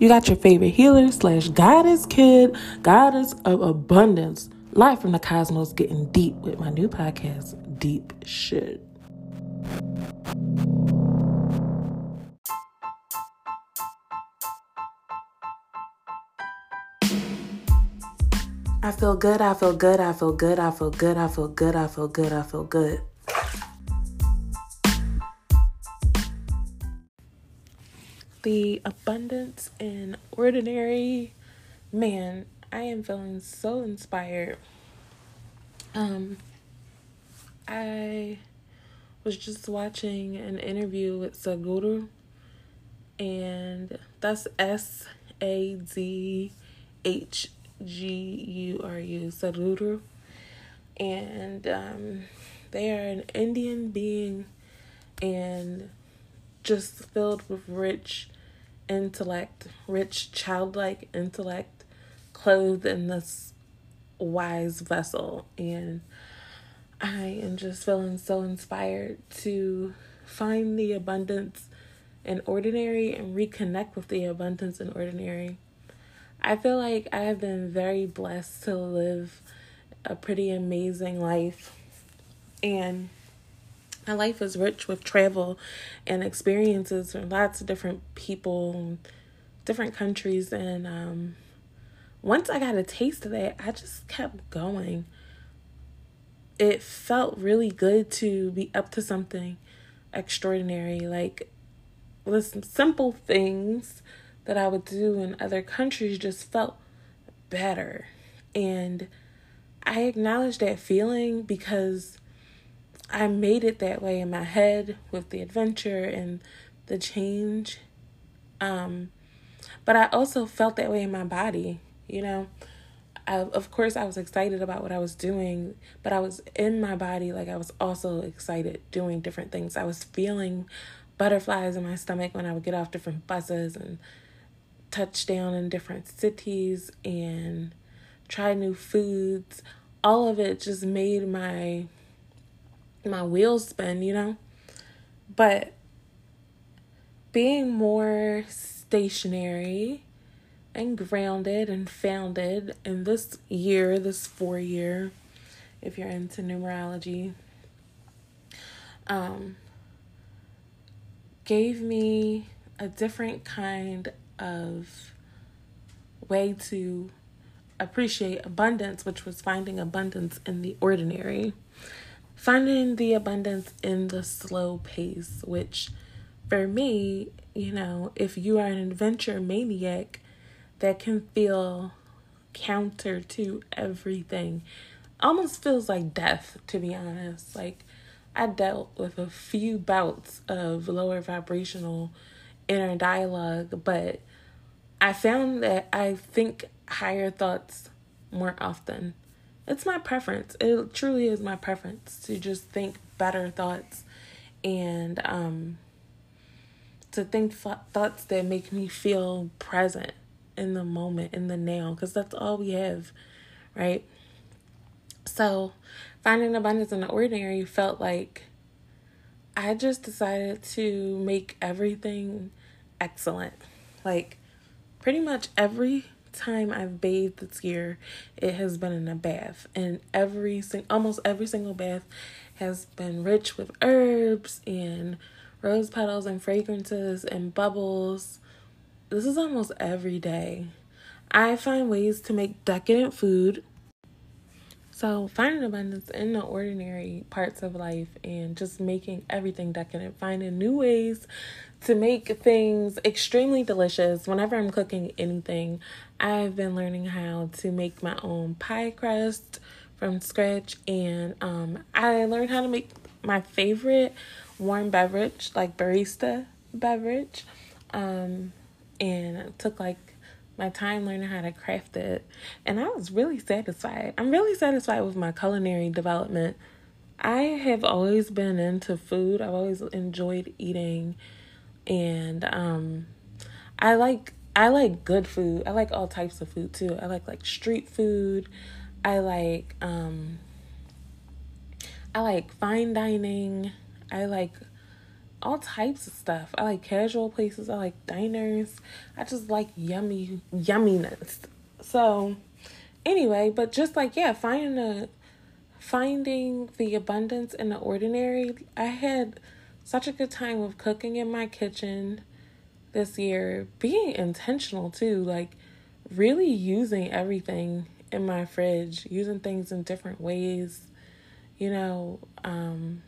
You got your favorite healer slash goddess kid, goddess of abundance, live from the cosmos, getting deep with my new podcast, Deep Shit. I feel good, I feel good, I feel good, I feel good, I feel good, I feel good, I feel good. The abundance in ordinary man, I am feeling so inspired. Um I was just watching an interview with Sadhguru and that's S A D H G U R U, Sadhguru. And um, they are an Indian being and just filled with rich intellect, rich childlike intellect, clothed in this wise vessel. And I am just feeling so inspired to find the abundance in ordinary and reconnect with the abundance in ordinary I feel like I have been very blessed to live a pretty amazing life. And my life is rich with travel and experiences from lots of different people, different countries. And um, once I got a taste of that, I just kept going. It felt really good to be up to something extraordinary. Like, listen, simple things that I would do in other countries just felt better. And I acknowledge that feeling because I made it that way in my head with the adventure and the change. Um, but I also felt that way in my body, you know. I, of course, I was excited about what I was doing, but I was in my body, like I was also excited doing different things. I was feeling butterflies in my stomach when I would get off different buses and touch down in different cities and try new foods. All of it just made my my wheels spin, you know? But being more stationary and grounded and founded in this year, this four year, if you're into numerology, um, gave me a different kind of way to appreciate abundance, which was finding abundance in the ordinary, finding the abundance in the slow pace, which for me, you know, if you are an adventure maniac, that can feel counter to everything. Almost feels like death, to be honest. Like, I dealt with a few bouts of lower vibrational inner dialogue, but I found that I think higher thoughts more often. It's my preference. It truly is my preference to just think better thoughts and um to think th- thoughts that make me feel present in the moment, in the now, because that's all we have, right? So, finding abundance in the ordinary felt like I just decided to make everything excellent. Like, pretty much every time I've bathed this year, it has been in a bath, and every sing- almost every single bath has been rich with herbs and rose petals and fragrances and bubbles. This is almost every day. I find ways to make decadent food. So, finding abundance in the ordinary parts of life and just making everything decadent, finding new ways to make things extremely delicious whenever I'm cooking anything. I've been learning how to make my own pie crust from scratch, and um, I learned how to make my favorite warm beverage, like barista beverage, um, and took like my time learning how to craft it, and I was really satisfied. I'm really satisfied with my culinary development. I have always been into food. I've always enjoyed eating and um I like I like good food. I like all types of food too. I like like street food. I like um I like fine dining. I like all types of stuff. I like casual places. I like diners. I just like yummy yumminess. So anyway, but just like yeah, finding a finding the abundance in the ordinary. I had such a good time with cooking in my kitchen this year, being intentional too, like really using everything in my fridge, using things in different ways, you know, um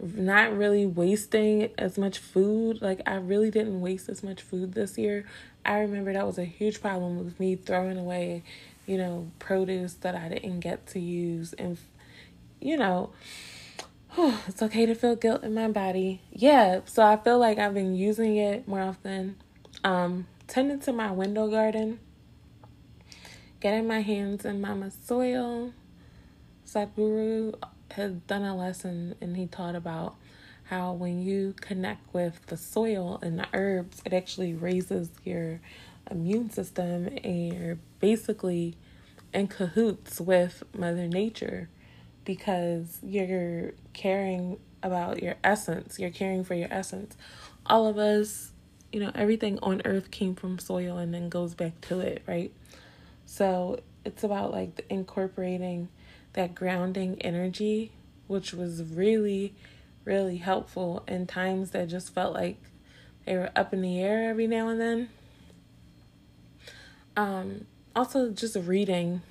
not really wasting as much food. Like I really didn't waste as much food this year. I remember that was a huge problem with me throwing away, you know, produce that I didn't get to use and you know, it's okay to feel guilt in my body. Yeah, so I feel like I've been using it more often. Um, tending to my window garden, getting my hands in mama's soil. Sadhguru had done a lesson and he taught about how when you connect with the soil and the herbs, it actually raises your immune system and you're basically in cahoots with Mother Nature because you're caring about your essence, you're caring for your essence. All of us, you know, everything on earth came from soil and then goes back to it, right? So it's about like incorporating that grounding energy, which was really, really helpful in times that just felt like they were up in the air every now and then. Um, also, just reading,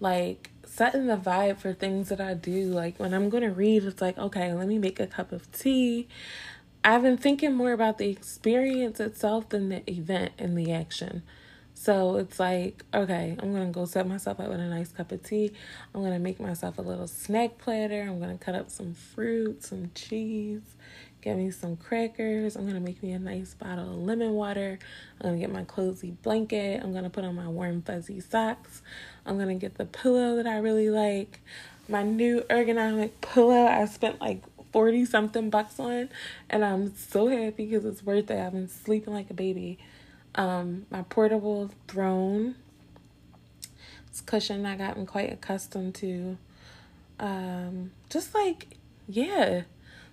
like setting the vibe for things that I do. Like when I'm going to read, it's like, okay, let me make a cup of tea. I've been thinking more about the experience itself than the event and the action. So it's like, okay, I'm gonna go set myself up with a nice cup of tea. I'm gonna make myself a little snack platter. I'm gonna cut up some fruit, some cheese, get me some crackers. I'm gonna make me a nice bottle of lemon water. I'm gonna get my cozy blanket. I'm gonna put on my warm fuzzy socks. I'm gonna get the pillow that I really like. My new ergonomic pillow. I spent like 40 something bucks on and I'm so happy because it's worth it. I've been sleeping like a baby um, my portable throne. It's cushion I gotten quite accustomed to. Um, just like, yeah,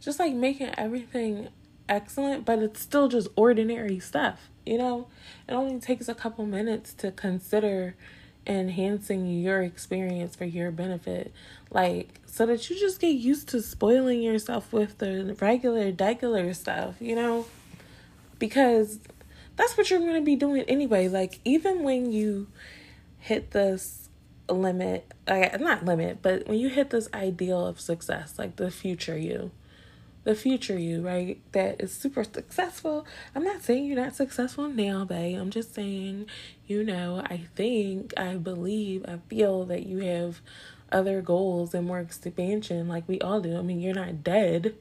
just like making everything excellent, but it's still just ordinary stuff, you know? It only takes a couple minutes to consider enhancing your experience for your benefit. Like, so that you just get used to spoiling yourself with the regular, regular stuff, you know? Because that's what you're going to be doing anyway. Like, even when you hit this limit, like, not limit, but when you hit this ideal of success, like the future you, the future you, right, that is super successful. I'm not saying you're not successful now, babe. I'm just saying, you know, I think, I believe, I feel that you have other goals and more expansion like we all do. I mean, you're not dead.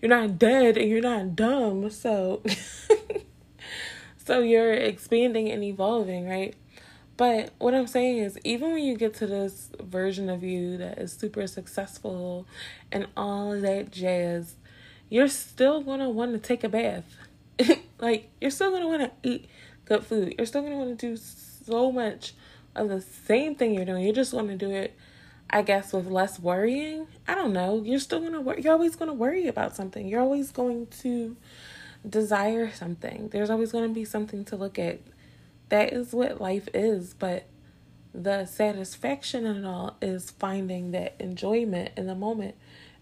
You're not dead and you're not dumb. So So you're expanding and evolving, right? But what I'm saying is, even when you get to this version of you that is super successful and all that jazz, you're still going to want to take a bath. like, you're still going to want to eat good food. You're still going to want to do so much of the same thing you're doing. You're just going to do it, I guess, with less worrying. I don't know. You're still going to worry. You're always going to worry about something. You're always going to desire something. There's always going to be something to look at. That is what life is, but the satisfaction in it all is finding that enjoyment in the moment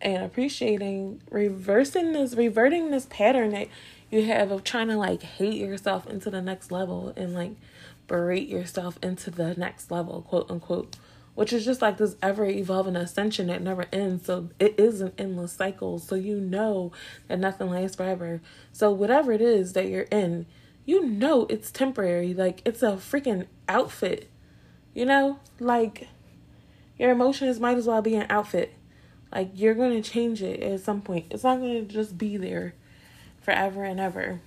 and appreciating reversing this reverting this pattern that you have of trying to like hate yourself into the next level and like berate yourself into the next level, quote unquote which is just like this ever evolving ascension that never ends. So it is an endless cycle. So you know that nothing lasts forever. So whatever it is that you're in, you know it's temporary. Like it's a freaking outfit. You know? Like your emotions might as well be an outfit. Like you're going to change it at some point. It's not going to just be there forever and ever.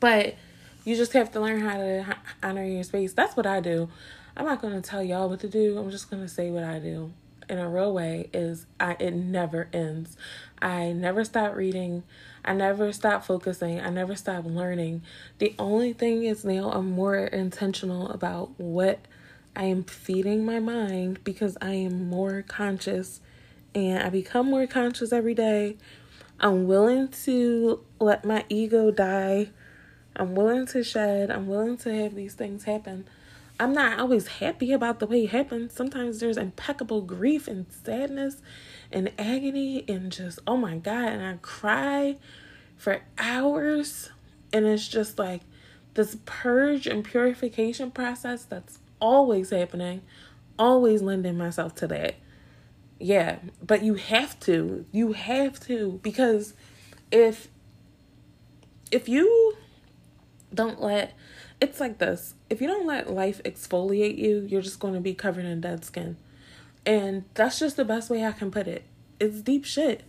But you just have to learn how to honor your space. That's what I do. I'm not gonna tell y'all what to do. I'm just gonna say what I do in a real way is I it never ends. I never stop reading. I never stop focusing. I never stop learning. The only thing is now I'm more intentional about what I am feeding my mind because I am more conscious and I become more conscious every day. I'm willing to let my ego die. I'm willing to shed. I'm willing to have these things happen. I'm not always happy about the way it happens. Sometimes there's impeccable grief and sadness and agony and just, oh my God. And I cry for hours. And it's just like this purge and purification process that's always happening, always lending myself to that. Yeah, but you have to. You have to because if if you don't let it's like this. If you don't let life exfoliate you, you're just going to be covered in dead skin. And that's just the best way I can put it. It's deep shit.